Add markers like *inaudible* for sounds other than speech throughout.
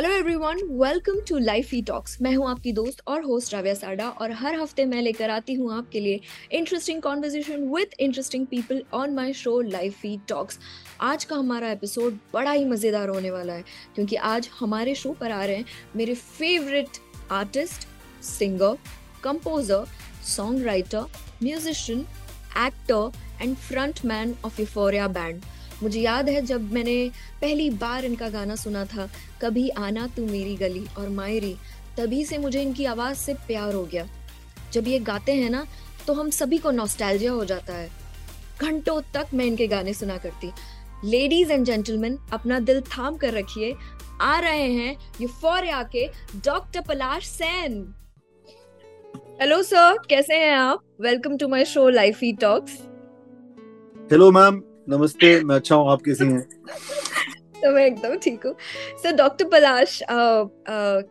Hello everyone welcome to life e talks मैं हूँ आपकी दोस्त और होस्ट राव्या साडा और हर हफ़्ते मैं लेकर आती हूँ आपके लिए interesting conversation with interesting people on my show life e talks आज का हमारा एपिसोड बड़ा ही मज़ेदार होने वाला है, क्योंकि आज हमारे शो पर आ रहे हैं मेरे favourite artist singer composer song writer musician actor and front man of Euphoria band मुझे याद है जब मैंने पहली बार इनका गाना सुना था, कभी आना तू मेरी गली और मायरी, तभी से मुझे इनकी आवाज़ से प्यार हो गया। जब ये गाते हैं ना तो हम सभी को नॉस्टैल्जिया हो जाता है। घंटों तक मैं इनके गाने सुना करती। लेडीज़ एंड जेंटलमैन अपना दिल थाम कर रखिए। आ रहे हैं यूफोरिया के doctor Palash Sen hello sir कैसे हैं आप? Welcome to my show life e talks hello ma'am नमस्ते मैं अच्छा हूँ आप कैसी हैं? तो मैं एकदम ठीक हूँ। So doctor Palash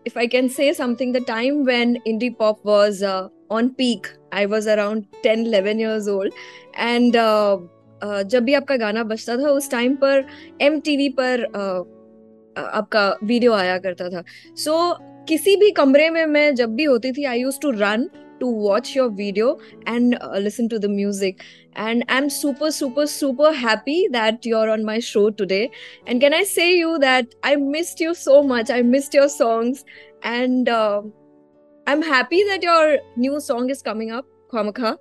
if I can say something the time when indie pop was on peak I was around 10 11 years old and जब भी आपका गाना बजता था उस टाइम पर एमटीवी पर uh, आपका वीडियो आया करता था। सो so, किसी भी कमरे में मैं जब भी होती थी I use to run to watch your video and uh, listen to the music and i'm super super super happy that you're on my show today and can i say you that i missed you so much i missed your songs and uh, i'm happy that your new song is coming up Kwamaka.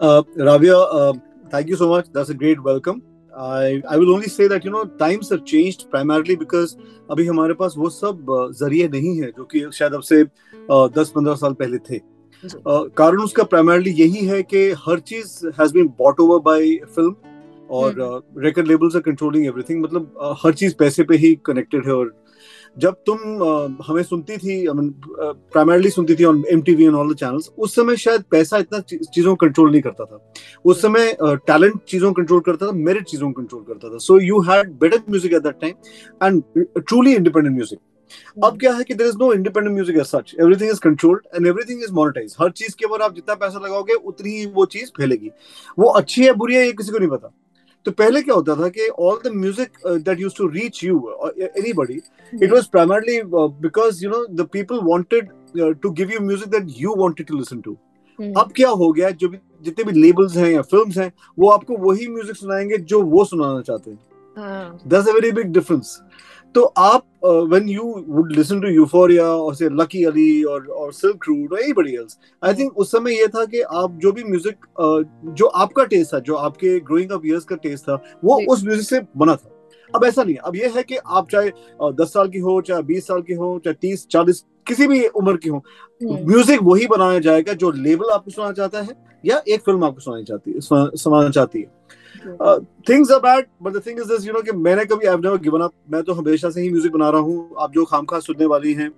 Uh, Rabia, uh, thank you so much. That's a great welcome. I I will only say that you know times have changed primarily because अभी हमारे पास वो सब ज़रिए नहीं है जो कि शायद अब से दस पंद्रह साल पहले थे। कारण उसका प्राइमरली यही है कि हर चीज़ has been bought over by film और record labels are controlling everything मतलब हर चीज़ पैसे पे ही कनेक्टेड है और जब तुम हमें सुनती थी प्राइमरली सुनती थी on M TV all the channels उस समय शायद पैसा इतना चीज़ों को कंट्रोल नहीं करता था। उस समय टैलेंट चीज़ों को कंट्रोल करता था मेरिट चीज़ों को कंट्रोल करता था। So you had better music at that time and truly independent music अब क्या है कि there is no independent music as such everything is controlled and everything is monetize हर चीज़ के ऊपर आप जितना पैसा लगाओगे उतनी ही वो चीज़ फैलेगी। वो अच्छी है बुरी है ये किसी को नहीं पता। तो पहले क्या होता था कि all the music that use to reach you anybody it was primarily because you know the people wanted to give you music that you wanted to listen to अब क्या हो गया जो भी जितने भी लेबल्स हैं या फ़िल्म हैं वो आपको वही म्यूज़िक सुनाएँगे जो वो सुनाना चाहते हैं। That's a very big difference तो आप when you would listen to Euphoria और से लकी अली और और सिल्क रूट और एनीबॉडी एल्स आई थिंक उस समय ये था कि आप जो भी म्यूज़िक uh, जो आपका टेस्ट था जो आपके ग्रोइंग अप इयर्स का टेस्ट था वो उस म्यूज़िक से बना था। अब ऐसा नहीं है। अब ये है कि आप चाहे दस साल की हो चाहे बीस साल की हो चाहे तीस चालीस किसी भी उम्र की हो म्यूज़िक वही बनाया जाएगा जो लेबल आपको सुनाना चाहता है या एक फ़िल्म आपको सुनानी चाहती है सुनाना चाहती है। Things are bad but the thing is this you know कि मैंने कभी I have never given up मैं तो हमेशा से ही म्यूज़िक बना रहा आप जो सुनने वाली हैं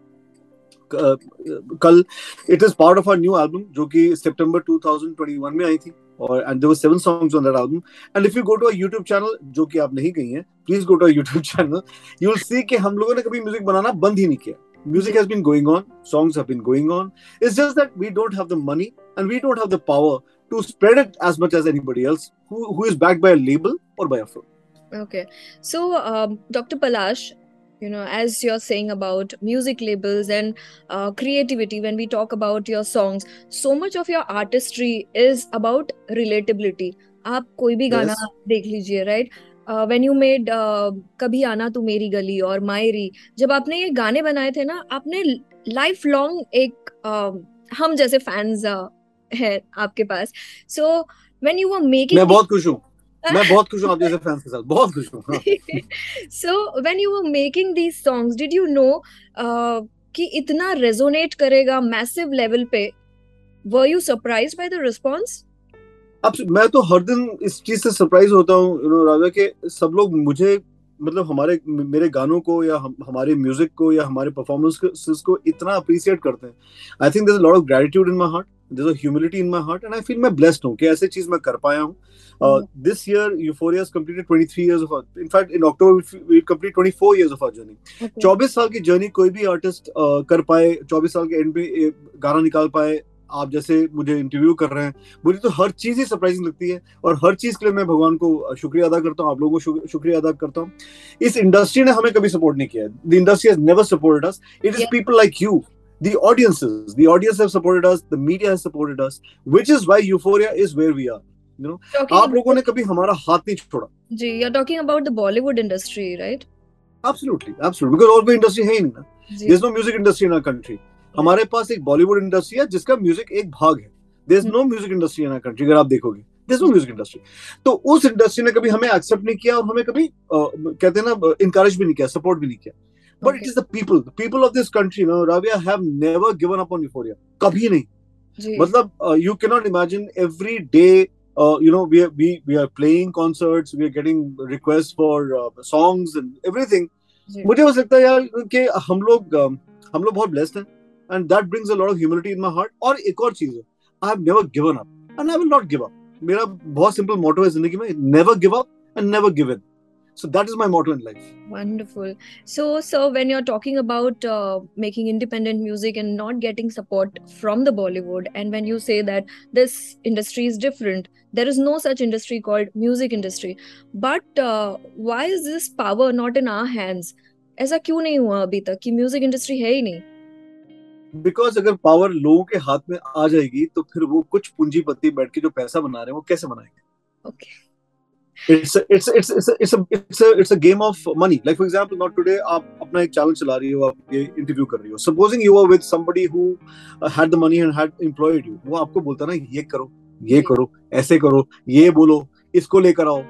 कल it is part of our new album जो कि सितंबर 2021 में आई थी. और and there were seven songs on that album and if you go to a YouTube channel जो कि आप नहीं गई हैं please go to a YouTube channel you will see कि हम लोगों ने कभी म्यूज़िक बनाना बंद ही नहीं किया. Music has been going on, songs have been going on. It's just that we don't have the money and we don't have the power to spread it as much as anybody else who, who is backed by a label or by a firm. Okay. So, um, Dr. Palash, you know, as you're saying about music labels and uh, creativity, when we talk about your songs, so much of your artistry is about relatability. आप कोई भी गाना yes. देख लीजिए right when you made कभी आना तू मेरी गली और मायरी जब आपने ये गाने बनाए थे ना आपने लाइफ लॉन्ग एक uh, हम जैसे फैंस uh, है आपके पास। So when you were making मैं बहुत खुश हूँ। *laughs* मैं बहुत खुश हूँ आप जैसे फैंस के साथ। बहुत खुश हूँ। So when you were making these songs did you know कि इतना रेजोनेट करेगा मैसिव लेवल पे? Were you surprised by the response अब मैं तो हर दिन इस चीज़ से सरप्राइज़ होता हूँ यू नो राजा के सब लोग मुझे मतलब हमारे मेरे गानों को या हम, हमारे म्यूज़िक को या हमारे परफॉर्मेंस को इतना अप्रिशिएट करते हैं। I think there lot of gratitude in my heart there's a humility in my heart and i feel मैं blessed हूँ कि ऐसे चीज़ मैं कर पाया हूँ। Uh, this year euphoria has completed 23 years of our, in fact in october we complete 24 years of our journey. Okay. 24 साल की जर्नी कोई भी आर्टिस्ट uh, कर पाए 24 साल के एंड पे गाना निकाल पाए आप जैसे मुझे इंटरव्यू कर रहे हैं मुझे तो हर चीज़ ही सरप्राइजिंग लगती है और हर चीज़ के लिए मैं भगवान को शुक्रिया अदा करता हूँ आप लोगों को शुक्रिया अदा करता हूँ। इस इंडस्ट्री ने हमें कभी सपोर्ट नहीं किया the industry has never supported us it is people like you the audiences. The audience have supported us the media has supported us which is why euphoria is where we are you know. आप लोगों ने कभी हमारा हाथ नहीं छोड़ा। जी you're talking about the bollywood industry right? Absolutely absolutely because और कोई इंडस्ट्री है ही नहीं ना। There is no music industry in our country हमारे पास एक बॉलीवुड इंडस्ट्री है जिसका म्यूज़िक एक भाग है। There is no music industry in our country अगर आप देखोगे। देयर नो म्यूज़िक इंडस्ट्री तो उस इंडस्ट्री ने कभी हमें एक्सेप्ट नहीं किया और हमें कभी कहते हैं ना इनकरेज भी नहीं किया सपोर्ट भी नहीं किया। But okay. it is the people the people of this country you know Rabia have never given up on euphoria kabhi nahi matlab uh, you cannot imagine every day uh, you know we are we, we are playing concerts we are getting requests for uh, songs and everything मुझे बस लगता है यार कि हम लोग हम लोग बहुत ब्लेस्ड हैं and that brings a lot of humility in my heart और एक और चीज़ है I have never given up and I will not give up मेरा बहुत सिंपल मोटो है ज़िंदगी में never give up and never give in so that is my motto in life wonderful so so when you're talking about uh, making independent music and not getting support from the bollywood and when you say that this industry is different there is no such industry called music industry but uh, why is this power not in our hands ऐसा क्यों नहीं हुआ अभी तक कि music industry है ही नहीं बिकॉज अगर पावर लोगों के हाथ में आ जाएगी तो फिर वो कुछ पूंजीपति बैठ के जो पैसा बना रहे हैं वो कैसे बनाएंगे okay It's a, it's it's it's a, it's a it's a it's a game of money. Like for example not today आप अपना एक चैनल चला रही हो आप ये इंटरव्यू कर रही हो। Supposing you are with somebody who uh, had the money and had employed you वो आपको बोलता ना ये करो ये करो ऐसे करो ये बोलो इसको लेकर आओ।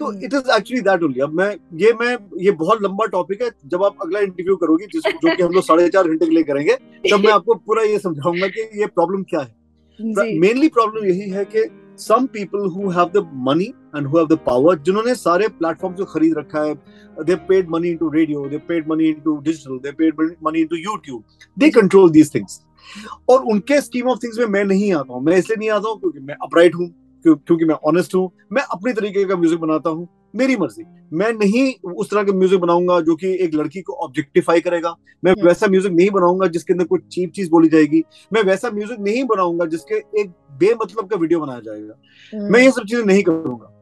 तो it is actually that only अब मैं ये मैं ये बहुत लंबा टॉपिक है। जब आप अगला इंटरव्यू करोगी जिस जो कि हम लोग साढ़े चार घंटे के लिए करेंगे तब मैं आपको पूरा ये समझाऊँगा कि ये प्रॉब्लम क्या है। *laughs* मेनली प्रॉब्लम यही है कि some people who have the money and who have the power जिन्होंने सारे प्लेटफॉर्म जो खरीद रखा है they paid money into radio they paid money into digital they paid money into YouTube they control these things और उनके scheme of things में मैं नहीं आता हूँ। मैं इसलिए नहीं आता हूँ क्योंकि मैं अपराइट हूँ क्योंकि मैं ऑनेस्ट हूँ। मैं अपने तरीके का म्यूज़िक बनाता हूँ। मेरी मर्ज़ी। मैं नहीं उस तरह का म्यूज़िक बनाऊँगा जो कि एक लड़की को ऑब्जेक्टिफाई करेगा। मैं हम्म। वैसा म्यूज़िक नहीं बनाऊँगा जिसके अंदर कोई चीप चीज़ बोली जाएगी। मैं वैसा म्यूज़िक नहीं बनाऊँगा जिसके एक बेमतलब का वीडियो बनाया जाएगा। हम्म। मैं ये सब चीज़ें नहीं करूँगा।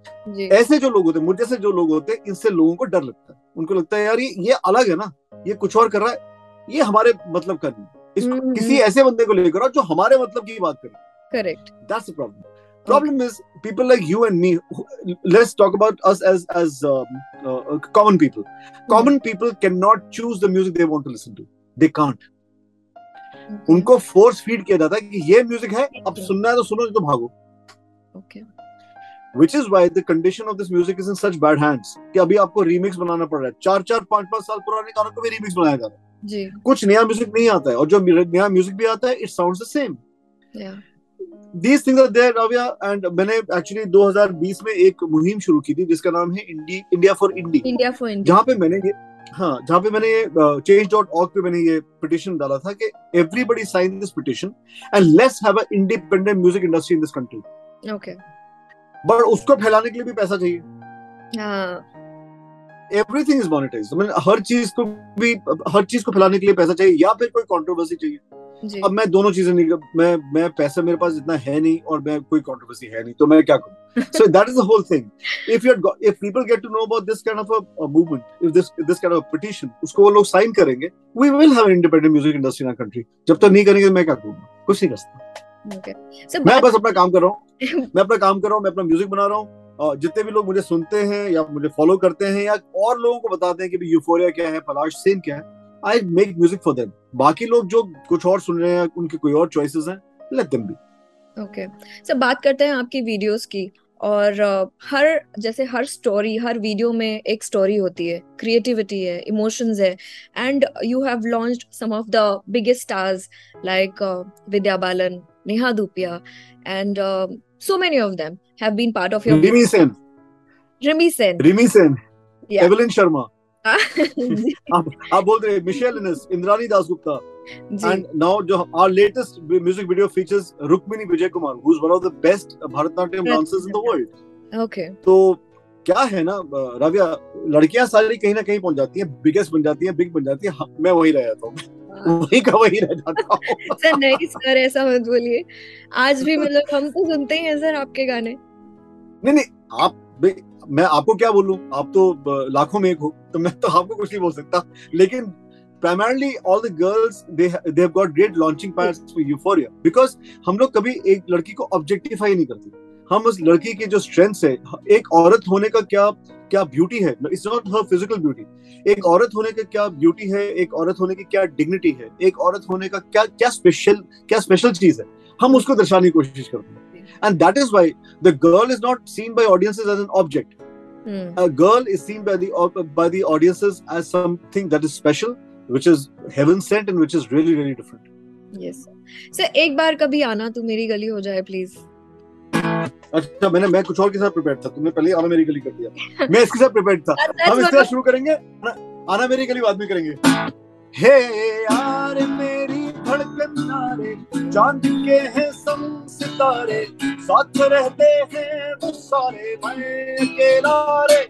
ऐसे जो लोग होते मुझे जैसे जो लोग होते इनसे लोगों को डर लगता है। उनको लगता है यार ये ये अलग है ना। ये कुछ और कर रहा है। ये हमारे मतलब का नहीं इसको हम्म, किसी ऐसे बंदे को लेकर जो हमारे मतलब की बात करे। Correct that's problem problem is people like you and me let's talk about us as as um, uh, common people common people cannot choose the music they want to listen to they can't उनको force feed किया जाता है कि ये music है अब सुनना है तो सुनो तो भागो okay which is why the condition of this music is in such bad hands कि अभी आपको रीमिक्स बनाना पड़ रहा है चार चार पाँच पाँच साल पुराने गानों को भी रीमिक्स बनाया जा रहा है जी कुछ नया म्यूज़िक नहीं आता है और जो नया म्यूज़िक भी आता है it sounds the same these things are there Raviya and मैंने एक्चुअली 2020 में एक मुहिम शुरू की थी जिसका नाम है indie India for indie India for indie जहाँ पे मैंने ये हाँ जहाँ पे मैंने ये चेंज डॉट ऑर्ग पे मैंने ये पिटिशन डाला था कि everybody sign this petition and let's have a independent music industry in this country okay but उसको फैलाने के लिए भी पैसा चाहिए। एवरीथिंग इज़ मोनेटाइज हर चीज़ को भी हर चीज़ को फैलाने के लिए पैसा चाहिए या फिर कोई कंट्रोवर्सी चाहिए। अब मैं दोनों चीज़ें नहीं मैं मैं पैसा मेरे पास इतना है नहीं और मैं कोई कंट्रोवर्सी है नहीं तो मैं क्या करूँ? So that is the whole thing if you if people get to know about this kind of a movement if this this kind of petition उसको वो लोग साइन करेंगे we will have independent music industry in our country जब तक नहीं करेंगे तो मैं क्या करूँगा कुछ नहीं कर सकता। Okay. so, मैं बस अपना काम कर रहा हूँ। *laughs* मैं अपना काम कर रहा हूँ मैं अपना म्यूज़िक बना रहा हूँ और जितने भी लोग मुझे सुनते हैं या मुझे फॉलो करते हैं या और लोगों को बताते हैं कि यूफोरिया क्या है पलाश सेन क्या है I make music for them बाकी लोग जो कुछ और सुन रहे हैं उनके कोई और चॉइसेस हैं let them be okay sir बात करते हैं आपकी वीडियोस की और uh, हर जैसे हर स्टोरी हर वीडियो में एक स्टोरी होती है क्रिएटिविटी है इमोशंस है and you have launched some of the biggest stars like Vidya Balan Neha Dhupia and so many of them have been part of your Rimi Sen Rimi Sen Rimi Sen yeah. Evelyn Sharma *laughs* आप आप बोल रहे Michelle Innes Indrani Dasgupta and now जो। Our latest music video features Rukmini Vijay Kumar who is one of the best Bharatanatyam dancers in the world okay तो क्या है ना रविया लड़कियाँ सारी कहीं ना कहीं पहुँच जाती हैं बिगेस्ट बन जाती हैं बिग बन जाती हैं मैं वही रह जाता हूँ। वही। का वही रह जाता हूँ। *laughs* सर नहीं सर ऐसा मत बोलिए। आज भी मतलब हम तो सुनते ही हैं सर आपके गाने। नहीं नहीं आप मैं आपको क्या बोलूँ? आप तो लाखों में एक हो तो मैं तो आपको कुछ नहीं बोल सकता। लेकिन all the girls, they they have got great launching pads for euphoria because हम लोग कभी एक लड़की को ऑब्जेक्टिफाई नहीं करते। हम उस लड़की की जो स्ट्रेंथ है, एक औरत होने का क्या क्या ब्यूटी है? It's not her physical beauty एक औरत होने का क्या ब्यूटी है? एक औरत होने की क्या डिग्निटी है? एक औरत होने का क्या क्या स्पेशल क्या स्पेशल चीज़ है? हम उसको दर्शाने की कोशिश करते हैं। and that is why the girl is not seen by audiences as an object hmm. a girl is seen by the by the audiences as something that is special which is heaven sent and which is really really different yes sir एक बार कभी आना तू मेरी गली हो जाए please अच्छा मैंने मैं कुछ और के साथ प्रिपेयर था तुमने पहले आना मेरी गली कर दिया *laughs* मैं इसके साथ प्रिपेयर था हम इसके साथ शुरू करेंगे आना मेरी गली बाद में करेंगे हे यार मेरी धड़कन नारे चाँद के हैं सम सितारे, साथ रहते हैं वो सारे मैं अकेला रे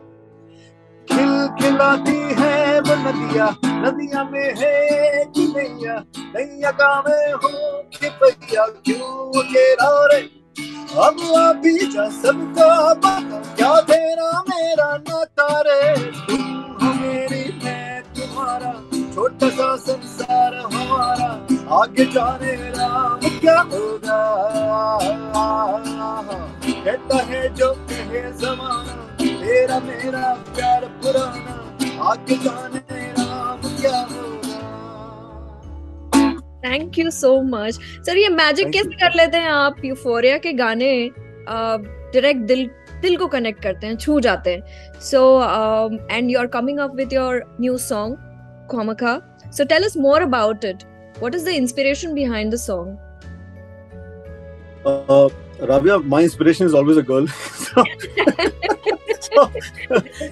खिल खिलाती है वो नदिया नदिया में है कि नैया नैया का मैं हूँ कि भैया क्यों अकेला रे अब अभी जा सबका पता क्या तेरा मेरा नाता रे। तुम हो मेरी मैं तुम्हारा छोटा सा संसार हमारा आगे जाने राम क्या होगा? कहता है जो कहे जमाना तेरा मेरा प्यार पुराना आगे जाने राम क्या होगा? Thank you so much sir ये मैजिक कैसे कर लेते हैं आप? यूफोरिया के गाने डायरेक्ट uh, दिल दिल को कनेक्ट करते हैं छू जाते हैं। So and you are coming up with your new song Komaka. So tell us more about it. What is the inspiration behind the song? Uh, Rabia, my inspiration is always a girl. so, so,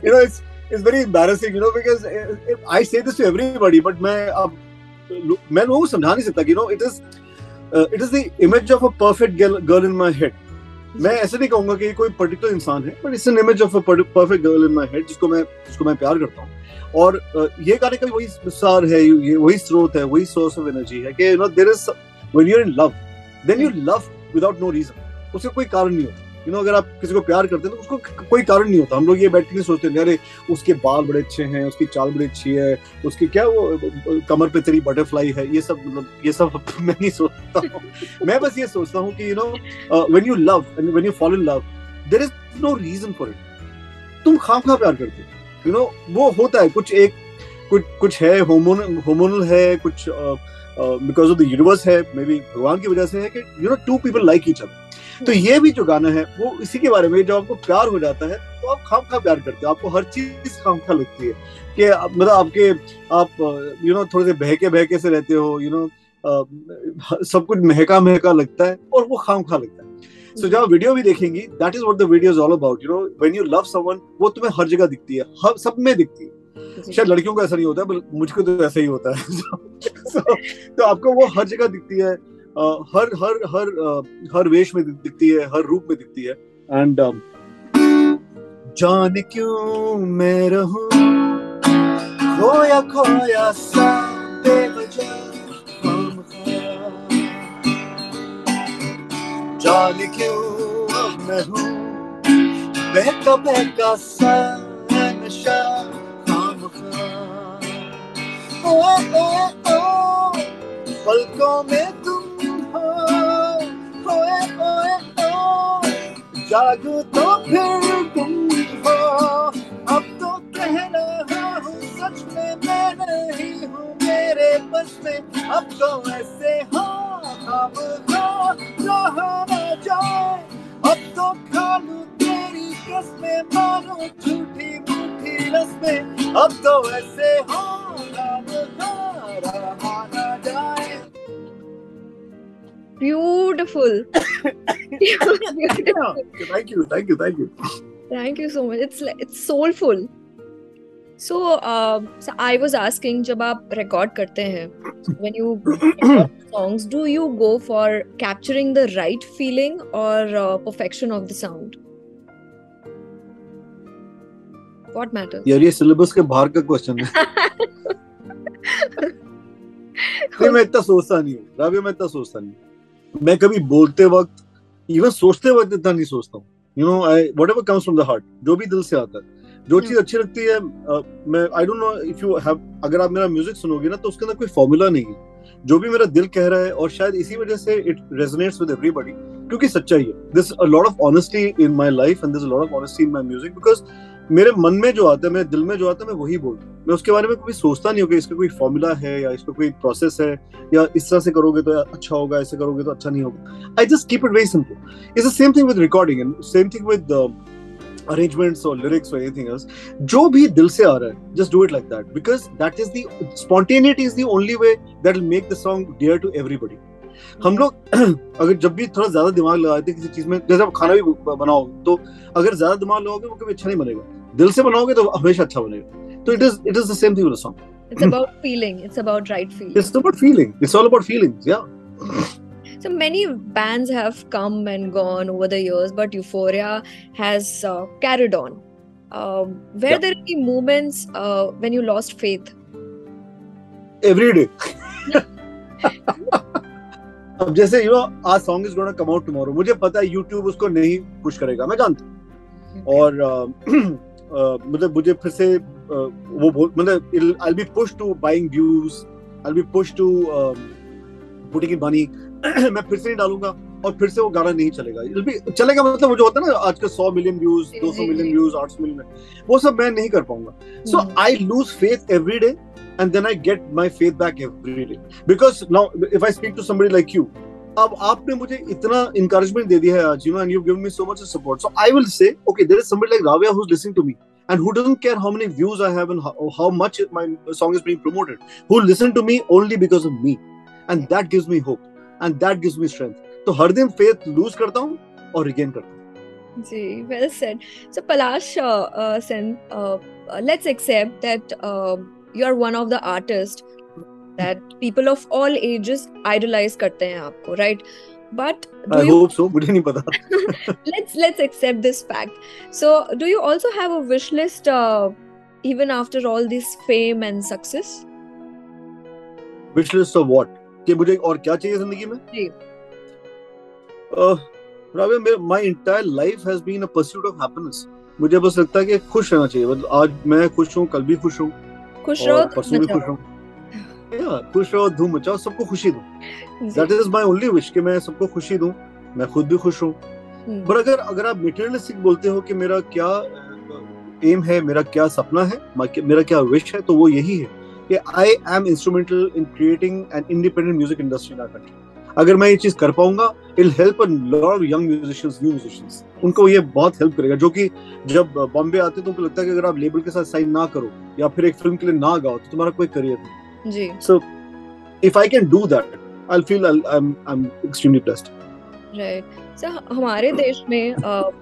you know, it's it's very embarrassing, you know, because I say this to everybody, but मैं अब मैं लोगों को समझा नहीं सकता कि no it is it is the image of a perfect girl in my head मैं ऐसे नहीं कहूँगा कि कोई पर्टिकुलर इंसान है but it's an image of a perfect girl in my head जिसको मैं जिसको मैं प्यार करता हूँ और ये गाने का वही सार है, ये वही स्रोत है, वही सोर्स ऑफ़ एनर्जी है कि you know there is when you are in love then you love without no reason उसका कोई कारण नहीं होता। यू नो अगर आप किसी को प्यार करते हैं तो उसको कोई कारण नहीं होता। हम लोग ये बैठ के सोचते अरे, उसके बाल बड़े अच्छे हैं, उसकी चाल बड़ी अच्छी है, उसकी क्या वो कमर पे तेरी बटरफ्लाई है, ये सब मतलब ये सब *laughs* मैं नहीं सोचता हूँ। मैं बस ये सोचता हूँ कि you know when you love and when you follow in love there is no reason for it तुम खाम खा प्यार करते हो। यू नो वो होता है कुछ एक कुछ कुछ है होमोनल होमोनल है कुछ बिकॉज़ ऑफ़ द यूनिवर्स है मे बी भगवान की वजह से है कि you know two people like each other तो ये भी जो गाना है वो इसी के बारे में जब आपको प्यार हो जाता है तो आप खाम खा प्यार करते हो आपको हर चीज़ खाम खा लगती है कि मतलब आपके आप यू नो थोड़े से बहके बहके से रहते हो यू नो सब कुछ महका महका लगता है और वो खाम खा लगता है। सो जब वीडियो भी देखेंगी that is what the video is all about you know when you love someone वो तुम्हें हर जगह दिखती है हर सब में दिखती है। शायद लड़कियों को ऐसा नहीं होता है मुझको तो ऐसा ही होता है। *laughs* So, तो आपको वो हर जगह दिखती है हर हर हर हर वेश में दिखती है हर रूप में दिखती है। एंड जान क्यों मैं रहूँ? खोया खोया सा बेवजह। जान क्यों मैं हूँ। बहका बहका सा नशा खाम ओ ओ ओ, पलकों में तुम जागू तो फिर तुम हो। अब तो कह रहा हूँ, सच में मैं नहीं हूँ मेरे बस में। अब तो ऐसे हो अब हो कसमें मानो झूठी मूठी रस्में अब तो ऐसे हो हो beautiful. beautiful. Thank you, thank you, thank you. Thank you so much. It's it's soulful. So, uh, so I was asking, जब आप record करते हैं, when you songs, do you go for capturing the right feeling or uh, perfection of the sound? What matters? यार ये syllabus के बाहर का question है. *laughs* नहीं मैं इतना सोचता नहीं हूँ। राबिया मैं इतना सोचता नहीं मैं कभी बोलते वक्त इवन सोचते वक्त इतना नहीं सोचता हूँ। You know I whatever comes from the heart जो भी दिल से आता है। जो चीज़ अच्छी लगती है मैं I don't know if you have अगर आप मेरा म्यूज़िक सुनोगे ना तो उसके अंदर कोई फॉर्मूला नहीं है। जो भी मेरा दिल कह रहा है और शायद इसी वजह से इट रेजोनेट्स विद एवरीबॉडी क्योंकि सच्चाई है। This a lot of honesty in my life and this a lot of honesty in my music because मेरे मन में जो आता है, मेरे दिल में जो आता है, मैं वही बोलता हूँ। मैं उसके बारे में कभी सोचता नहीं होगा इसका कोई फॉर्मूला है या इसका कोई प्रोसेस है या इस तरह से करोगे तो अच्छा होगा, ऐसे करोगे तो अच्छा नहीं होगा। I just keep it very simple it's the same thing with recording and same thing with arrangements or lyrics or anything else. जो भी दिल से आ रहा है, just do it like that because that is the, spontaneity is the only way that will make the song dear हम लोग *clears throat* अगर जब भी थोड़ा ज़्यादा दिमाग लगाते किसी चीज़ में जैसे आप खाना भी बनाओ तो अगर ज़्यादा दिमाग लगाओगे वो कभी अच्छा नहीं बनेगा दिल से बनाओगे तो हमेशा अच्छा बनेगा तो it is it is the same thing with song it's about feeling it's about right feeling it's about feeling it's all about feelings या So many bands have come and gone over the years, but Euphoria has uh, carried. Uh, um, were yeah. there any moments uh, when you lost faith? Every day. *laughs* अब जैसे you know आज song is gonna come out tomorrow मुझे पता है YouTube उसको नहीं push करेगा मैं जानता हूँ। और *clears throat* मतलब मुझे फिर से वो मतलब I be push to buying views I be push to putting in money मैं फिर से नहीं डालूँगा और फिर से वो गाना नहीं चलेगा। चलेगा मतलब वो जो होता है ना आज का सौ मिलियन व्यूज़ दो सौ मिलियन व्यूज़ आठ सौ मिलियन वो सब मैं नहीं कर पाऊँगा। So I lose faith every day and then I get my faith back every day. Because now, if I speak to somebody like you, अब आपने मुझे इतना encouragement दे दिया है आज, you know, and you've given me so much support. So I will say, okay, there is somebody like Ravia who's listening to me and who doesn't care how many views I have and how, how much my song is being promoted, who listen to me only because of me, and that gives me hope and that gives me strength. तो हर दिन faith lose करता हूँ और regain करता हूँ. जी, well said. So Palash, uh, uh, Sen, uh, let's accept that. Uh, you are one of the artists that people of all ages idolize करते हैं आपको right but I you... hope so मुझे नहीं पता *laughs* let's let's accept this fact so do you also have a wish list uh, even after all this fame and success wish list of what कि मुझे और क्या चाहिए जिंदगी में जी रावे my entire life has been a pursuit of happiness मुझे बस लगता है कि खुश रहना चाहिए मतलब आज मैं खुश हूँ कल भी खुश हूँ खुश रहो परसों भी खुश रहो खुश रहो धूम मचाओ सबको खुशी दो। That is my only wish कि मैं सबको खुशी दूँ मैं खुद भी खुश हूँ। हम्म। पर अगर अगर आप मटेरियलिस्टिक बोलते हो कि मेरा क्या एम है मेरा क्या सपना है मेरा क्या विश है तो वो यही है कि I am instrumental in creating an independent music industry in country अगर मैं ये चीज़ कर पाऊँगा it help a lot of young musicians new musicians उनको ये बहुत हेल्प करेगा जो कि जब बॉम्बे आते तो उनको लगता है कि अगर आप लेबल के साथ साइन ना करो या फिर एक फ़िल्म के लिए ना गाओ तो तुम्हारा कोई करियर नहीं। जी। So if I can do that I feel I am I am extremely blessed right sir हमारे देश में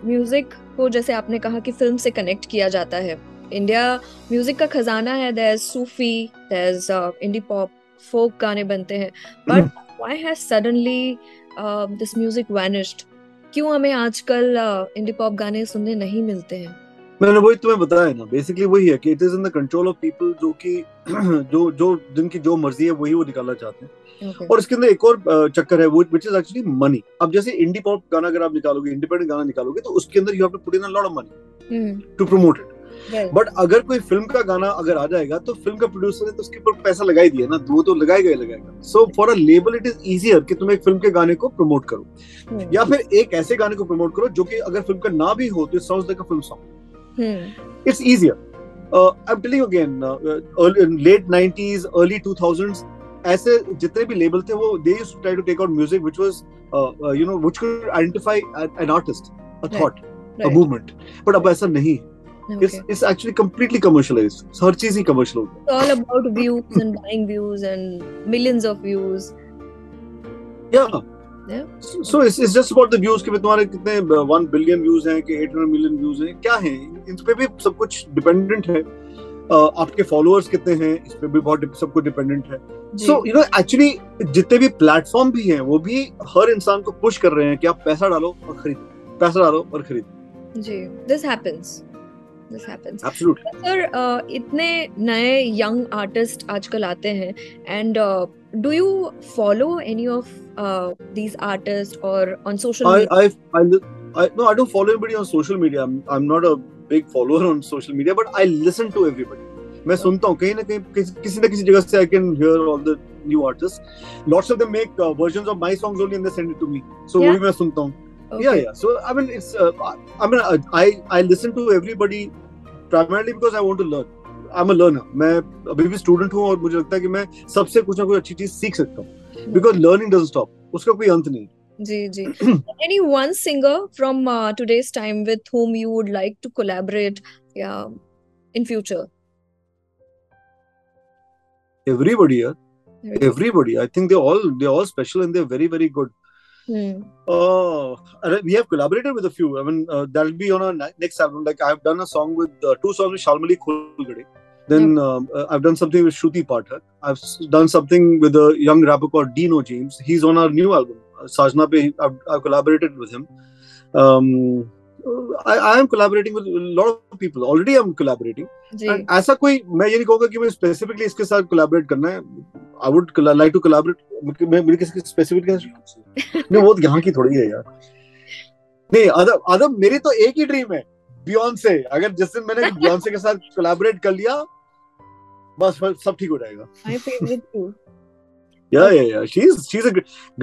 म्यूज़िक uh, को जैसे आपने कहा कि फ़िल्म से कनेक्ट किया जाता है। इंडिया म्यूज़िक का खजाना है there Sufi there indie pop folk गाने बनते हैं। But *laughs* why has suddenly this music vanished. क्यों हमें आजकल इंडी uh, पॉप गाने सुनने नहीं मिलते हैं? मैंने वही तुम्हें बताया ना बेसिकली वही है कि it is in the control of people जो कि *clears throat* जो जो जिनकी जो मर्ज़ी है वही वो निकालना चाहते हैं। Okay. और इसके अंदर एक और uh, चक्कर है वो व्हिच इज़ एक्चुअली मनी अब जैसे इंडी पॉप गाना अगर आप निकालोगे इंडिपेंडेंट गाना निकालोगे तो उसके अंदर you have to put in a lot of money to promote it but अगर कोई फ़िल्म का गाना अगर आ जाएगा तो फ़िल्म का प्रोड्यूसर ने तो उसके ऊपर पैसा लगा ही दिया ना दो तो लगाएगा ही लगाएगा। So for a label it is easier कि तुम एक फ़िल्म के गाने को प्रमोट करो। Hmm. या फिर एक ऐसे गाने को प्रमोट करो जो कि अगर फ़िल्म का ना भी हो तो it sounds like a film song it's easier I am telling again late 90s early 2000s ऐसे जितने भी लेबल थे वो they used try to take out music which was you know which could identify an artist a thought a movement but अब ऐसा नहीं. है Okay. It's it's actually completely commercialized. Her cheese he commercial हो It's all about views and buying views and millions of views. Yeah. Yeah. So, so it's, it's just about the views कि तुम्हारे कितने one billion views हैं कि 800 million views हैं क्या हैं इन पे भी सब कुछ डिपेंडेंट है uh, आपके फॉलोअर्स कितने हैं इस पे भी बहुत सब कुछ डिपेंडेंट है सो यू नो एक्चुअली जितने भी प्लेटफॉर्म भी हैं वो भी हर इंसान को पुश कर रहे हैं कि आप पैसा डालो और खरीदो पैसा डालो और खरीदो जी this happens this happens absolutely sir uh, itne naye young artists aajkal aate hain and uh, do you follow any of uh, these artists or on social I, media I, I, I no I don't follow anybody on social media I'm, I'm not a big follower on social media but I listen to everybody मैं सुनता हूँ कहीं ना कहीं किसी, ना किसी जगह से I can hear all the new artist lots of them make versions of my songs only and they send it to me so वो. भी मैं सुनता हूँ Okay. yeah yeah so i mean it's uh, i mean I, I i primarily because i want to learn i'm a learner मैं अभी भी student हूँ और मुझे लगता है कि मैं सबसे कुछ ना कुछ अच्छी चीज़ सीख सकता हूँ बिकॉज़ लर्निंग डजंट स्टॉप उसका कोई अंत नहीं. Any one singer from uh, today's time with whom you would like to collaborate, yeah, in future? everybody yeah everybody i think they all they're all special and they're very very good Hmm. uh we have collaborated with a few. I mean uh, that'll be on our next album. Like i've done a song with uh, two songs with shalmali Khulgade. then um, uh, i've done something with shruti pathak. I've done something with a young rapper called dino james. He's on our new album. Uh, sajna pe I've, I've collaborated with him. Um I, I am collaborating with a lot of people already i'm collaborating And ऐसा कोई मैं ये नहीं कहूँगा कि मैं specifically इसके साथ कोलैबोरेट करना है I would like to collaborate मैं मेरे किसी स्पेसिफिक नहीं वो तो यहाँ की थोड़ी है यार नहीं अदर अदर मेरी तो एक ही ड्रीम है बियॉन्से अगर जिस दिन मैंने बियॉन्से के साथ कोलैबोरेट कर लिया बस सब ठीक हो जाएगा My favorite too. yeah yeah yeah she's she's a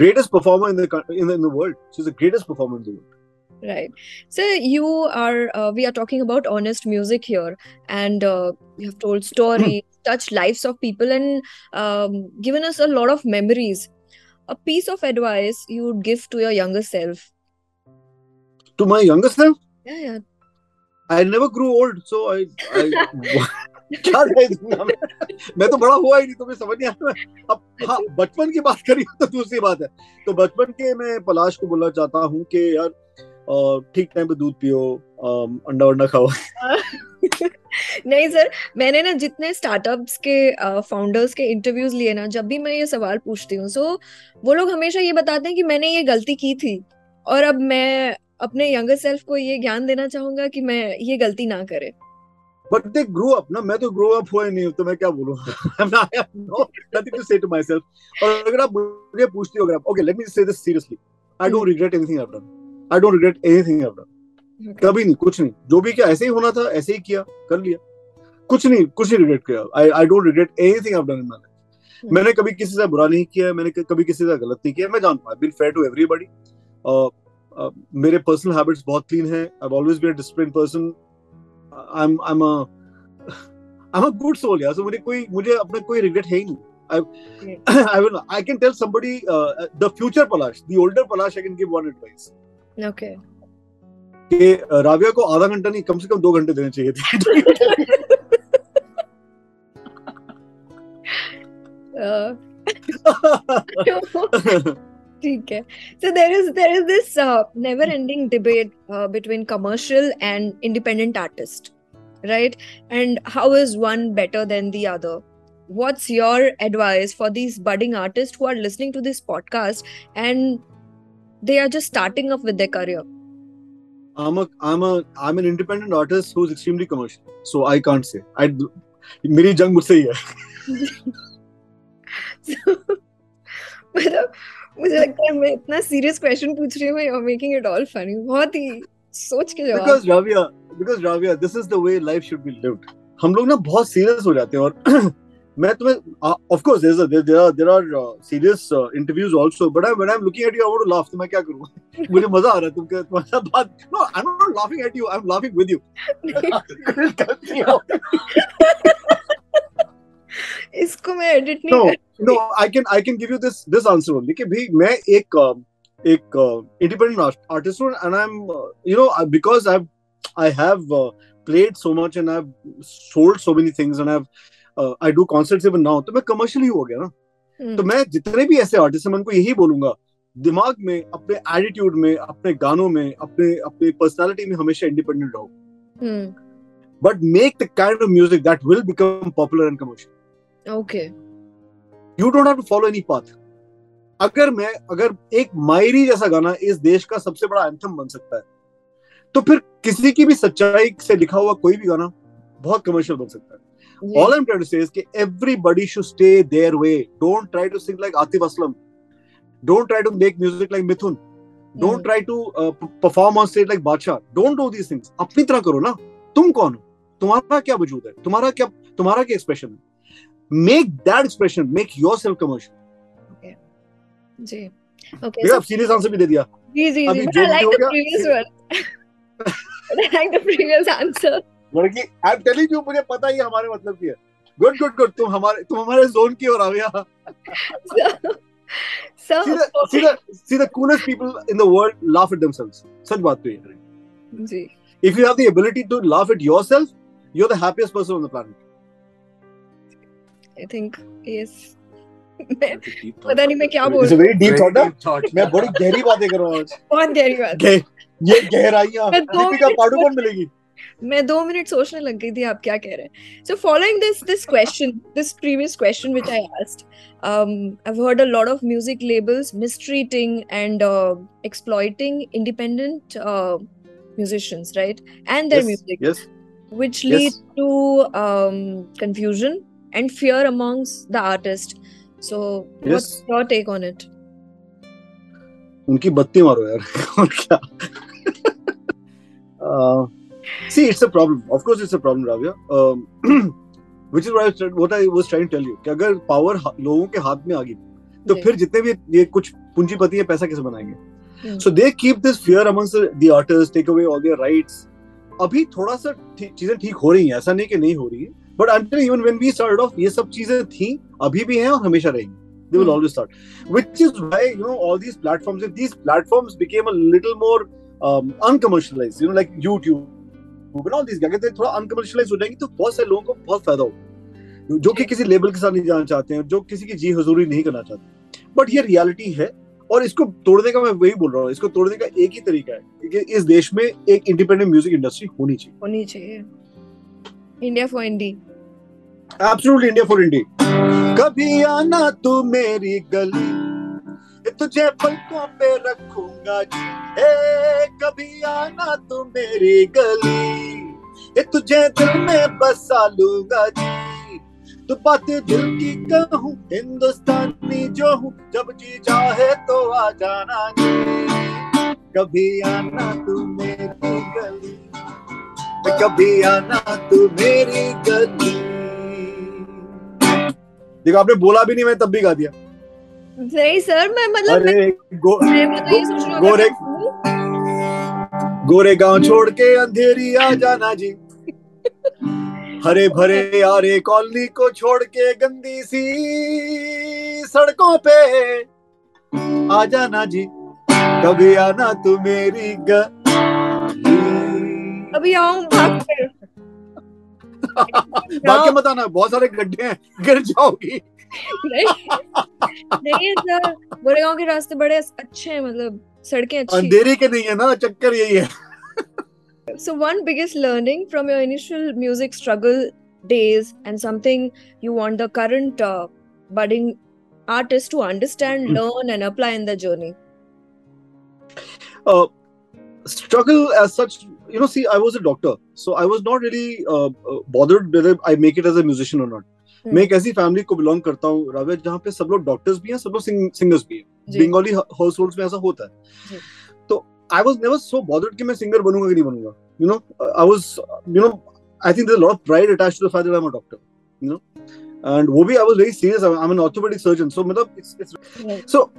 greatest performer in the in the, in the world she's the greatest performer in the world Right. So you are, uh, we are talking about honest music here, and uh, you have told stories, touched lives of people, and um, given us a lot of memories. A piece of advice you would give to your younger self. to my younger self Yeah, yeah. I never grew old so I I क्या रहे दूँगा मैं मैं तो बड़ा हुआ ही नहीं तो मैं समझ नहीं आता अब हाँ बचपन की बात करी तो दूसरी बात है तो बचपन के मैं पलाश को बोलना चाहता हूँ कि यार अ, ठीक टाइम पे दूध पियो अंडा वंडा खाओ। *laughs* नहीं सर मैंने ना जितने स्टार्टअप्स के फाउंडर्स के इंटरव्यूज़ लिए ना जब भी मैं ये सवाल पूछती हूँ सो वो लोग हमेशा ये बताते हैं कि मैंने ये गलती की थी। और अब मैं अपने यंगर सेल्फ को ये ज्ञान देना चाहूँगा कि मैं ये गलती ना करे। बट दे ग्रो अप ना मैं तो ग्रो अप हुआ ही नहीं हूँ, तो मैं क्या बोलूँ? I have no nothing to say to myself और अगर आप मुझे पूछते हो अगर आप okay let me say this seriously I don't regret anything I have done I don't regret anything I done कभी नहीं कुछ नहीं। जो भी किया ऐसे ही होना था ऐसे ही किया कर लिया। कुछ नहीं कुछ नहीं रिग्रेट किया। I I don't regret anything I done in my life मैंने कभी किसी से बुरा नहीं किया मैंने कभी किसी से गलत नहीं किया। मैं जानता हूँ बीन फेयर टू एवरीबॉडी मेरे पर्सनल हैबिट्स बहुत क्लीन हैं। I always been a discipline person I am I am a I am a good soul यार सो मुझे कोई मुझे अपना कोई रिग्रेट है ही नहीं। I, *coughs* I will. I can tell somebody uh, the future Palash, the older Palash. I can give one advice. Okay कि uh, राविया को आधा घंटा नहीं कम से कम दो घंटे देने *laughs* चाहिए थे ठीक है so there is there is this uh, never ending debate uh, between commercial and independent artist right and how is one better than the other what's your advice for these budding artists who are listening to this podcast and they are just starting off with their career I'm a I'm a I'm an independent artist who's extremely commercial. So I can't say. I मेरी जंग मुझसे ही है. मतलब मुझे लगता है मैं इतना सीरियस क्वेश्चन पूछ रही हूँ you're making it all funny बहुत ही सोच के जवाब Because Ravia, because Ravia, this is the way life should be lived. हम लोग ना बहुत सीरियस हो जाते हैं और मैं तुम्हें of course there there there are there are serious interviews also but I when I am looking at you I want to laugh तो मैं क्या करूँ? *laughs* मुझे मज़ा आ रहा है तुम तुम्हारे साथ बात। No I am not laughing at you I am laughing with you इसको मैं एडिट नहीं नो कर no I can I can give you this this answer only कि भाई मैं एक uh, एक इंडिपेंडेंट आर्टिस्ट हूँ and I am you know because I I have played so much and I've sold so many things and I've I do concerts even now तो मैं commercial ही हो गया ना। हम्म, तो मैं जितने भी ऐसे आर्टिस्ट हैं मैं उनको यही बोलूँगा दिमाग में अपने एटीट्यूड में अपने गानों में अपने अपने पर्सनालिटी में हमेशा इंडिपेंडेंट रहो। But make the kind of music that will become popular and commercial okay you don't have to follow any path अगर मैं अगर एक मायरी जैसा गाना इस देश का सबसे बड़ा एंथम बन सकता है तो फिर किसी की भी सच्चाई से लिखा हुआ कोई भी गाना बहुत कमर्शियल बन सकता है। All I'm trying to say is that everybody should stay their way. Don't try to sing like Atif Aslam. Don't try to make music like Mithun. Don't try to uh, perform on stage like Bacha. Don't do these things. अपनी तरह करो ना तुम कौन हो तुम्हारा क्या वजूद है तुम्हारा क्या तुम्हारा क्या एक्सप्रेशन है make that expression make yourself commercial ji okay okay, so, serious answer भी दे दिया जी जी जी like the previous one like the previous answer लड़की आई एम टेलिंग यू मुझे पता ही हमारे मतलब की है। गुड गुड गुड तुम हमारे तुम हमारे जोन की ओर आ गया see the coolest people in the world laugh at themselves सच बात तो ये है। जी। If you have the ability to laugh at yourself you are the happiest person on the planet I think yes पता नहीं मैं क्या बोल। रहा हूँ वेरी डीप थॉट मैं बड़ी गहरी बातें कर रहा हूँ आज। *laughs* कौन गहरी बात। ये गहराइयाँ। दीपिका पाडुकोण मिलेगी। मैं दो मिनट सोचने लग गई थी आप क्या कह रहे हैं so following this this question this previous question which I asked um i've heard a lot of music labels mistreating and uh, exploiting independent uh, musicians right and their yes, music yes which lead yes. to um, confusion and fear amongst the artist so yes. what's your take on it उनकी बत्ती मारो यार और क्या uh, See, it's a problem. Of course, it's a problem, Ravya. Um, which is what I, what I was trying to tell you. कि अगर power लोगों के हाथ में आ गई तो फिर जितने भी ये कुछ पूंजीपति है पैसा कैसे बनाएँगे so they keep this fear amongst the artist take away all their rights अभी थोड़ा सा चीज़ें ठीक हो रही हैं ऐसा नहीं कि नहीं हो रही है but until even when we start off ये सब चीज़ें थी अभी भी हैं और हमेशा रहेंगी they will always start which is why you know all these platforms if these platforms became a little more um, uncommercialized you know like youtube all this कहते थोड़ा अनकमर्शियलाइज हो जाएँगे तो बहुत सारे लोगों को बहुत फ़ायदा होगा। जो कि किसी लेबल के साथ नहीं जाना चाहते हैं जो किसी की जी हजूरी नहीं करना चाहते बट ये रियलिटी है और इसको तोड़ने का मैं वही बोल रहा हूँ इसको तोड़ने का एक ही तरीका है कि इस देश में एक इंडिपेंडेंट म्यूज़िक इंडस्ट्री होनी चाहिए। होनी चाहिए। India for indie absolutely India for indie कभी आना तू मेरी गली तुझे पलकों पे रखूँगा जी। ए कभी आना तू मेरी गली। ये तुझे दिल में बसा लूँगा जी। तो बात दिल की कहूँ हिंदुस्तानी जो हूँ जब जी चाहे तो आ जाना जी। कभी आना तू मेरी गली कभी आना तू मेरी गली। देखो आपने बोला भी नहीं मैं तब भी गा दिया। नहीं सर मैं मतलब अरे गो, मैं तो ये सोच रहा गोरे गोरे गाँव छोड़ के अंधेरी आ जाना जी। हरे भरे आरे कॉलोनी को छोड़ के गंदी सी सड़कों पे आ जाना जी। कभी आना तू मेरी ग अभी आऊँ भाग भाग के मत आना बहुत सारे गड्ढे हैं गिर जाओगी। नहीं सर गोरेगांव के रास्ते बड़े अच्छे हैं मतलब सड़कें अच्छी अंधेरे के नहीं है ना चक्कर यही है। So one biggest learning from your initial music struggle days and something you want the current budding artist to understand learn and apply in the journey struggle as such you know see i was a doctor so i was not really uh, uh, bothered whether i make it as a musician मैं एक ऐसी family को belong करता हूँ रावे जहाँ पे सब लोग डॉक्टर्स भी हैं सब लोग सिंगर्स भी हैं. बंगाली हाउस होल्ड में ऐसा होता है तो I was never so bothered कि मैं सिंगर बनूँगा कि नहीं बनूँगा you know I was you know I think lot of pride attach to the fact that I am a doctor you know and वो भी I was very serious I am an orthopaedic surgeon so मतलब it's it's so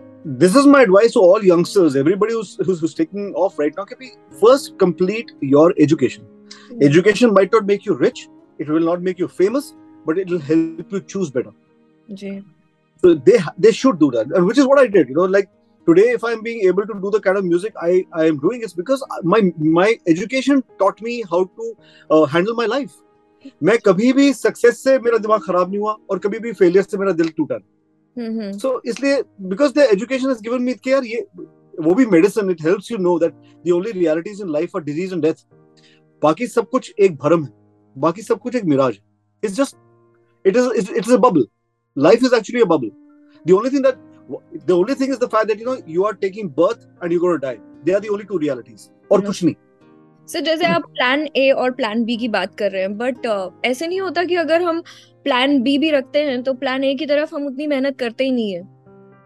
this is my advice to all youngsters everybody who's, who's, who's taking off right now can first complete your education mm-hmm. education might not make you rich it will not make you famous but it will help you choose better. Jay. So they they should do that, and which is what I did. You know, like today, if I'm being able to do the kind of music I I am doing, it's because my my education taught me how to uh, handle my life. मैं कभी भी success से मेरा दिमाग खराब नहीं हुआ और कभी भी फेलियर से मेरा दिल टूटा नहीं सो इसलिए because the education has given me care ये वो भी medicine it helps you know that the only realities in life are disease and death बाकी सब कुछ एक भरम है बाकी सब कुछ एक मिराज है it's just is it's, it's a bubble life is actually a bubble the only thing that the only thing is the fact that you know you are taking birth and you're going to die they are the only two realities or kuch nahi sir जैसे आप plan A और plan B की बात कर रहे हैं but uh, ऐसे नहीं होता कि अगर हम प्लान बी भी रखते हैं तो प्लान ए की तरफ़ हम उतनी मेहनत करते ही नहीं है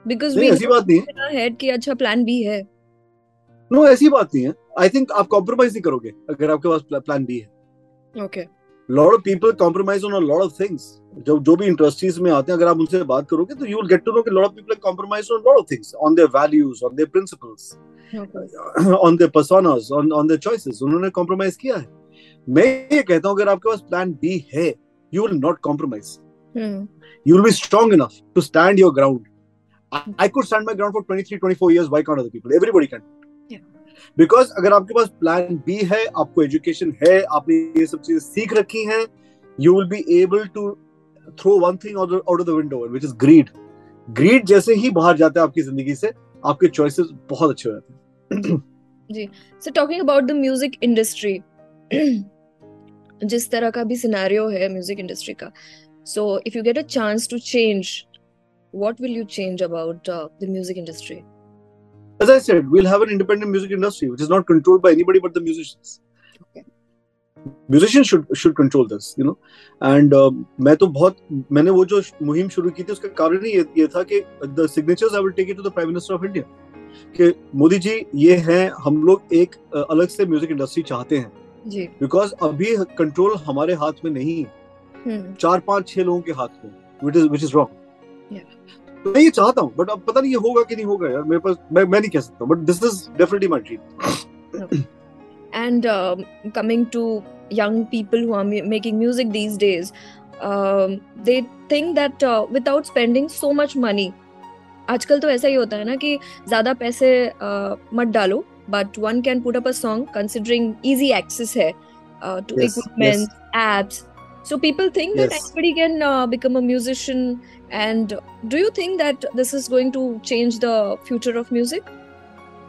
बिकॉज़ नहीं ऐसी बात नहीं है हेड कि अच्छा प्लान बी है नो no, ऐसी बात नहीं है आई थिंक आप कॉम्प्रोमाइज नहीं करोगे अगर आपके पास प्लान बी है okay lot of people compromise on a lot of things जो जो भी इंडस्ट्रीज़ में आते हैं अगर आप उनसे बात करोगे तो you will get to know कि lot of people compromise on lot of things on their values on their principles on their personas on on their choices उन्होंने कॉम्प्रोमाइज किया है। मैं ये कहता हूँ अगर आपके पास प्लान बी है you will not compromise you will be strong enough to stand your ground I could stand my ground for 23 24 years why can't other people? Everybody can. Because अगर आपके पास प्लान बी है, आपको education है, आपने ये सब चीज़ें सीख रखी हैं you will be able to throw one thing out of the window which is greed greed जैसे ही बाहर जाते हैं आपकी ज़िंदगी से, आपके चॉइसेस बहुत अच्छे हो जाते हैं। जी। So talking about the music industry जिस तरह का भी सिनेरियो है म्यूज़िक इंडस्ट्री का so if you get a chance to change what will you change about the music industry as I said, we'll have an independent music industry which is not controlled by anybody but the musicians. Okay. Musicians should should control this, you know. And uh, मैं तो बहुत मैंने वो जो मुहिम शुरू की थी उसका कारण ही ये, ये था कि the signatures I will take it to the Prime Minister of India. कि मोदी जी ये है हम लोग एक अलग से म्यूज़िक इंडस्ट्री चाहते हैं बिकॉज़ अभी कंट्रोल हमारे हाथ में नहीं है चार पाँच छह लोगों के हाथ में which is which is wrong तो मैं ये चाहता हूँ बट अब पता नहीं ये होगा कि नहीं होगा यार मेरे पास मैं मैं नहीं कह सकता but this is definitely my dream and um, coming to young people who are making music these days um, they think that uh, without spending so much money आजकल तो ऐसा ही होता है ना कि ज़्यादा पैसे uh, मत डालो but one can put up a song considering easy access है to equipment apps so people think yes. that anybody can uh, become a musician and do you think that this is going to change the future of music?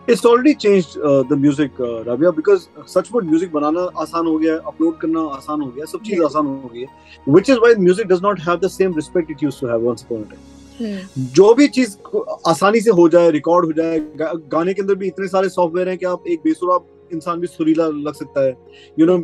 It's already changed uh, the music, uh, Rabia, because such what music banana आसान हो गया, upload करना आसान हो गया, सब चीज आसान हो गई है. Which is why music does not have the same respect it used to have once upon a time. Hmm. जो भी चीज आसानी से हो जाए रिकॉर्ड हो जाए गाने के अंदर भी इतने सारे सॉफ्टवेयर हैं कि आप एक बेसुरा इंसान भी सुरीला लग सकता है यू नो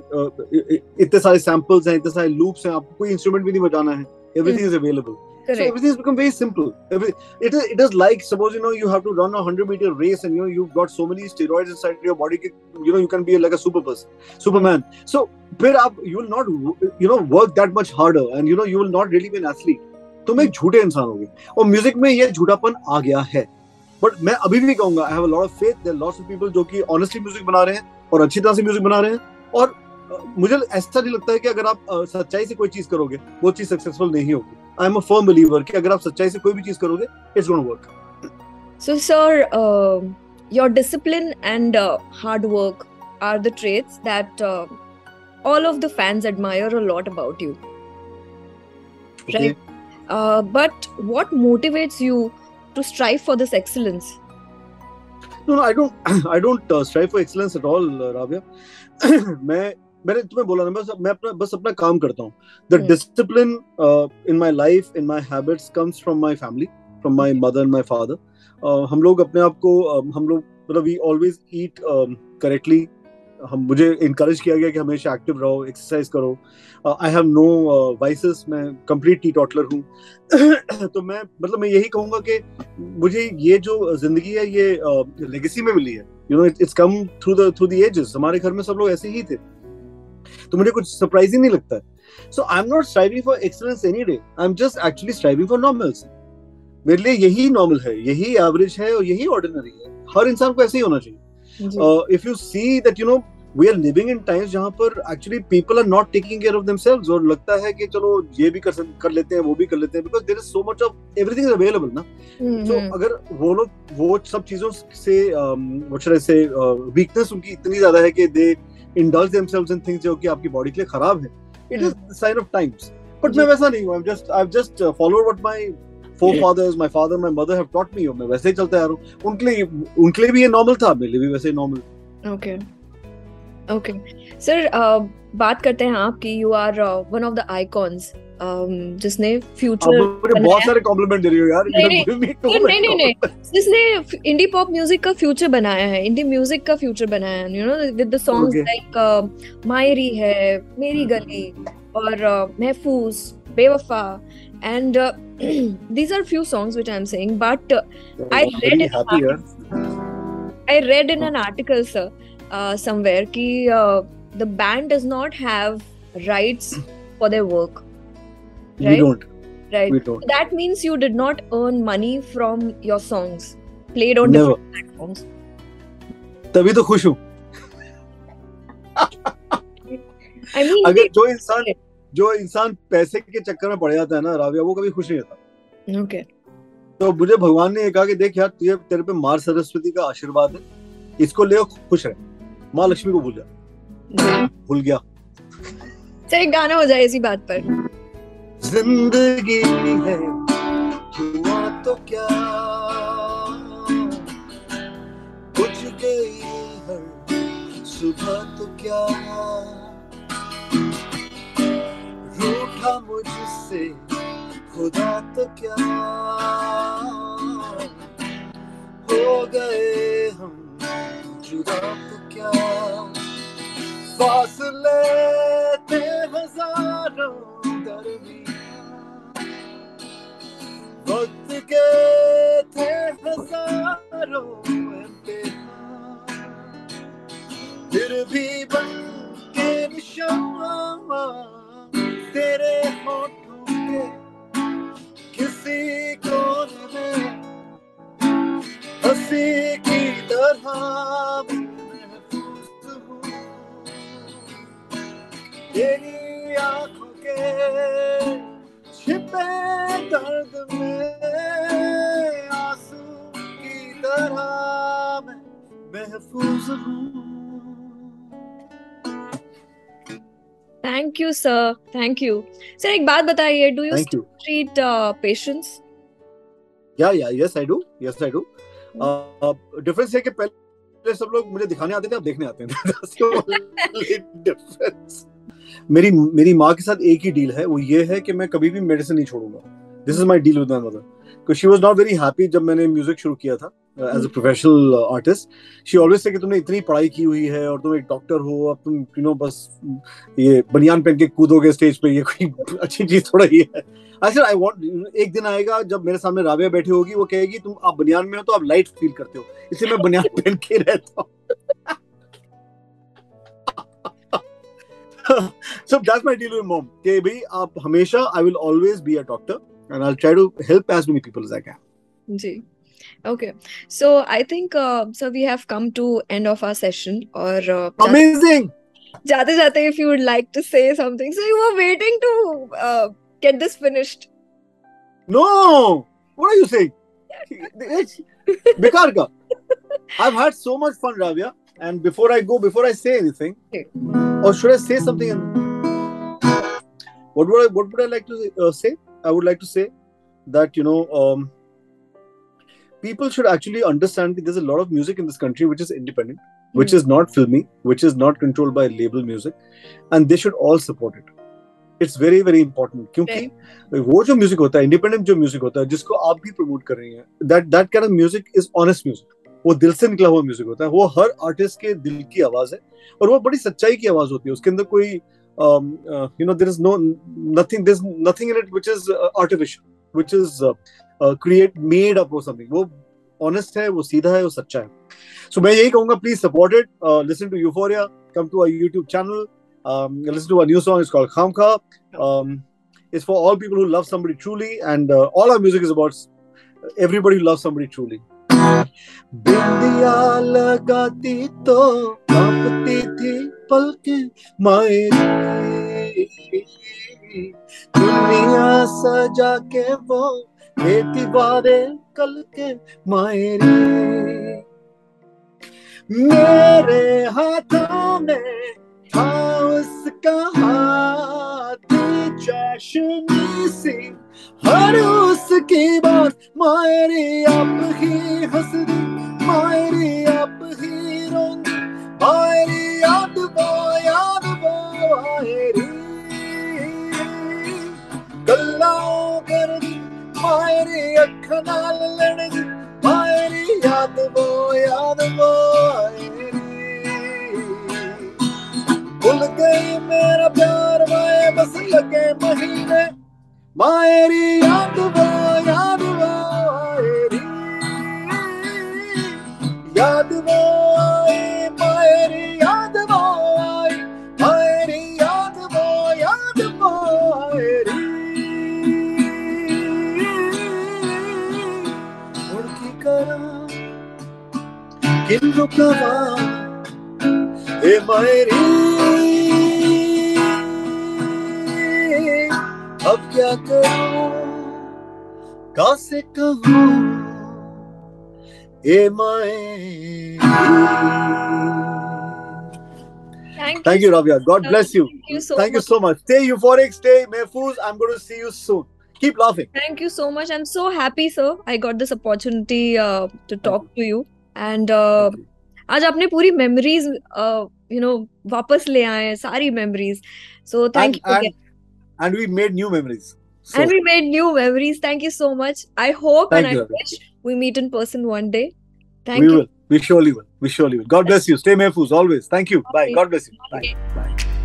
इतने सारे सैंपल्स हैं इतने सारे लूप्स हैं आपको कोई इंस्ट्रूमेंट भी नहीं बजाना है everything is available So everything has become very simple. Every, it is it is like suppose you know you have to run a hundred meter race and you know you've got so many steroids inside your body. You know you can be like a super person, Superman. So फिर आप you will not you know work that much harder and you know you will not really be an athlete. तुम एक झूठे इंसान होगे और music में ये झूठापन आ गया है बट मैं अभी भी कहूँगा I have a lot of faith there lots of people जो कि ऑनेस्टली म्यूज़िक बना रहे हैं और अच्छी तरह से म्यूज़िक बना रहे हैं। और मुझे ऐसा नहीं लगता है कि अगर आप सच्चाई से कोई चीज़ करोगे वो चीज़ सक्सेसफुल नहीं होगी। I am a firm believer कि अगर आप सच्चाई से कोई भी चीज़ करोगे it's gonna work so sir your discipline and hard work are the traits that uh, all of the fans admire a lot about you. Okay. right? Uh, but what motivates you to strive for this excellence? No, no i don't *clears throat* i don't uh, strive for excellence at all uh, rabia. *clears throat* मैं मैंने तुम्हें बोला ना बस मैं अपना बस अपना काम करता हूँ। The discipline in my life in my habits comes from my family from my mother and my father हम लोग अपने आप को uh, हम लोग मतलब वी ऑलवेज ईट करेक्टली हम मुझे इनकरेज किया गया कि हमेशा एक्टिव रहो एक्सरसाइज करो। आई हैव नो वाइसेस मैं कंप्लीट टी टॉटलर हूँ। *coughs* तो मैं मतलब मैं यही कहूँगा कि मुझे ये जो ज़िंदगी है ये लेगेसी uh, में मिली है। You know it's come through the through the ages हमारे घर में सब लोग ऐसे ही थे। तो मुझे कुछ सरप्राइजिंग नहीं लगता है। So I am not striving for excellence any day I am just actually striving for normals मेरे लिए यही नॉर्मल है यही एवरेज है और यही ऑर्डिनरी है। हर इंसान को ऐसे ही होना चाहिए। If you see that you know we are living in times जहाँ पर actually people are not taking care of themselves और लगता है कि चलो ये भी कर कर लेते हैं वो भी कर लेते हैं because there is so much of everything is available ना। तो अगर वो लोग वो सब चीज़ों से से वीकनेस उनकी इतनी ज़्यादा है कि दे indulge themselves in things जो कि आपकी बॉडी के लिए खराब है। It is sign of times but मैं वैसा नहीं हूँ। I just I just followed what my forefathers my father my mother have taught me मैं वैसे ही चलता आ रहा हूँ। उनके लिए उनके लिए भी ये नॉर्मल था मेरे लिए भी वैसे ही नॉर्मल ओके ओके सर बात करते हैं आप कि you are one of the icons जिसने फ्यूचर बहुत सारे कॉम्प्लीमेंट दे रही हो यार नहीं नहीं नहीं जिसने इंडी पॉप म्यूज़िक का फ्यूचर बनाया है इंडी म्यूज़िक का फ्यूचर बनाया है you know with the songs like Maaeri है मेरी गली और uh, महफूज बेवफा and uh, *clears throat* these are few songs which i'm saying but uh, i read in i read in an article sir uh, somewhere ki uh, the band does not have rights for their work right we don't right we don't. that means you did not earn money from your songs played on Never. different platforms तभी तो खुश हूँ I mean, अगर जो इंसान जो इंसान पैसे के चक्कर में पड़ जाता है ना राविया वो कभी खुश नहीं रहता। ओके। तो मुझे भगवान ने कहा कि देख यार तुझे तेरे पे मार सरस्वती का आशीर्वाद है। इसको ले खुश रहे। माँ लक्ष्मी को भूल जा। भूल गया। एक गाना हो जाए इसी बात पर। ज़िंदगी है हुआ तो क्या? कुछ गई हर सुबह तो क्या? खुदा तो क्या हो गए हम? जुदा तो क्या? फासले थे हज़ारों दरमियान वक्त के थे हज़ारों तरह तेरी आँखों के छिपे दर्द में आँसू की तरह मैं महफूज हूँ thank you sir thank you sir एक बात बताइए डू यू ट्रीट पेशेंट्स या या yes I do yes I do difference है कि पहले सब लोग मुझे दिखाने आते थे, अब देखने आते हैं। *laughs* मेरी मेरी माँ के साथ एक ही डील है, वो ये है कि मैं कभी भी मेडिसिन नहीं छोड़ूँगा। This is my deal with my mother she was not very happy जब मैंने म्यूज़िक शुरू किया था। As a professional artist she always say कि तुमने इतनी पढ़ाई की हुई है और तुम एक डॉक्टर हो अब तुम यू नो बस ये बनियान पहन के कूदोगे स्टेज पे ये कोई *laughs* अच्छी चीज़ थोड़ा ही। है सेड आई वांट एक दिन आएगा जब मेरे सामने राबिया बैठी होगी वो कहेगी तुम आप बनियान में हो तो आप लाइट फील करते हो। इसलिए मैं बनियान *laughs* पहन के रहता हूँ. *laughs* So that's my deal with mom. कि भाई आप हमेशा I will always be a doctor and I'll try to help as many people as I can. जी। Okay. So i think uh, so we have come to end of our session or uh, amazing! jate jate if you would like to say something. So you were waiting to uh, get this finished. No! What are you saying? Bekar ka i've had so much fun ravia and before i go before i say anything okay. or should i say something what would i what would i like to uh, say? I would like to say that you know um, people should actually understand that there's a lot of music in this country which is independent, mm. which is not filmy, which is not controlled by label music, and they should all support it. It's very very important क्योंकि वो जो music होता है independent जो music होता है जिसको आप भी प्रमोट कर रही हैं that that kind of music is honest music वो दिल से निकला हुआ म्यूज़िक होता है वो हर आर्टिस्ट के दिल की आवाज़ है और वो बड़ी सच्चाई की आवाज़ होती है उसके अंदर कोई you know there is no nothing is nothing in it which is artificial which is create made up और समथिंग वो ऑनेस्ट है वो सीधा है वो सच्चा है सो so, मैं यही कहूँगा please support it listen to Euphoria come to our YouTube channel um, to a new song. It's called Khamkha. Um, it's for all people who love somebody truly, and uh, all our music is about everybody who loves somebody truly. बिंदिया लगाती तो कांपती थी पलके मायरी दुनिया सजा के वो खेती बारे कल के मायरे। मेरे हाथों में था उसका हाथ जश्नी सी। हर उसकी बात मायरी आप ही हंसदी मायरी आप ही रोंदी मायरी याद वो याद वो, मायरी ਮਾਇਰੀ ਅੱਖਾਂ ਨਾਲ ਲੜਦੀ ਮਾਇਰੀ ਯਾਦ ਵੋ ਯਾਦ ਵੋ ਭੁੱਲ ਗਈ ਮੇਰਾ ਪਿਆਰ, ਵਾਏ ਬਸ ਲੱਗੇ ਮਹੀਨੇ। ਮਾਇਰੀ ਯਾਦ ਵੋ किन रुकवा ए मायरी अब क्या करूं कैसे कहूं ए Thank, Thank you, Rabia. God bless you. Thank you so Thank you much. so much. Stay euphoric, stay mahfouz. I'm going to see you soon. Keep laughing. Thank you so much. I'm so happy, sir. I got this opportunity uh, to talk to you. and uh, आज आपने पूरी memories you know वापस ले आए सारी memories so thank you and we made new memories and we made new memories thank you so much I hope and I wish we meet in person one day thank you wish you all wish you all God bless you stay मेफूज always thank you bye God bless you bye bye